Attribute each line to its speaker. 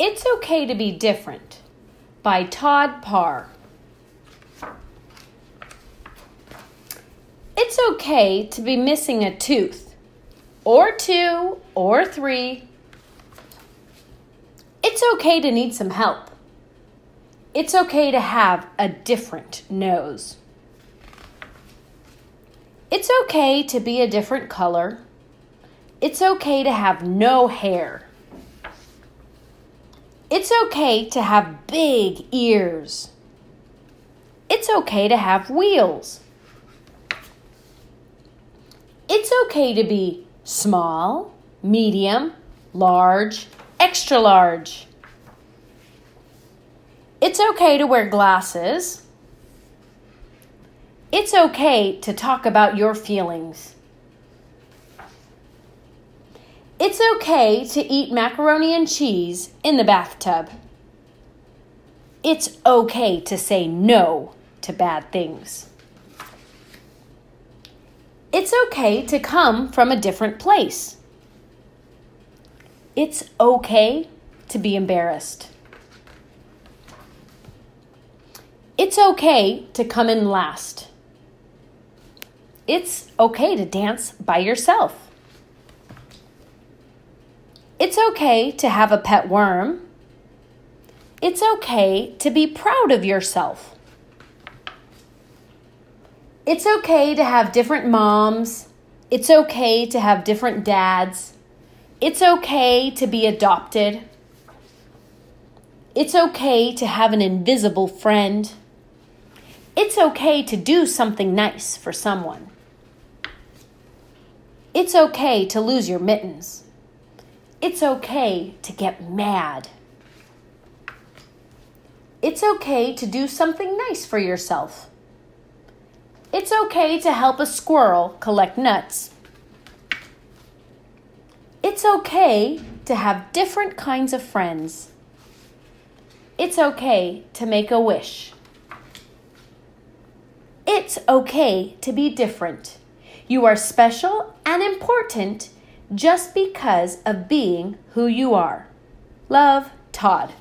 Speaker 1: It's Okay to Be Different by Todd Parr. It's okay to be missing a tooth, or two, or three. It's okay to need some help. It's okay to have a different nose. It's okay to be a different color. It's okay to have no hair. It's okay to have big ears. It's okay to have wheels. It's okay to be small, medium, large, extra large. It's okay to wear glasses. It's okay to talk about your feelings. It's okay to eat macaroni and cheese in the bathtub. It's okay to say no to bad things. It's okay to come from a different place. It's okay to be embarrassed. It's okay to come in last. It's okay to dance by yourself. It's okay to have a pet worm. It's okay to be proud of yourself. It's okay to have different moms. It's okay to have different dads. It's okay to be adopted. It's okay to have an invisible friend. It's okay to do something nice for someone. It's okay to lose your mittens. It's okay to get mad. It's okay to do something nice for yourself. It's okay to help a squirrel collect nuts. It's okay to have different kinds of friends. It's okay to make a wish. It's okay to be different. You are special and important just because of being who you are. Love, Todd.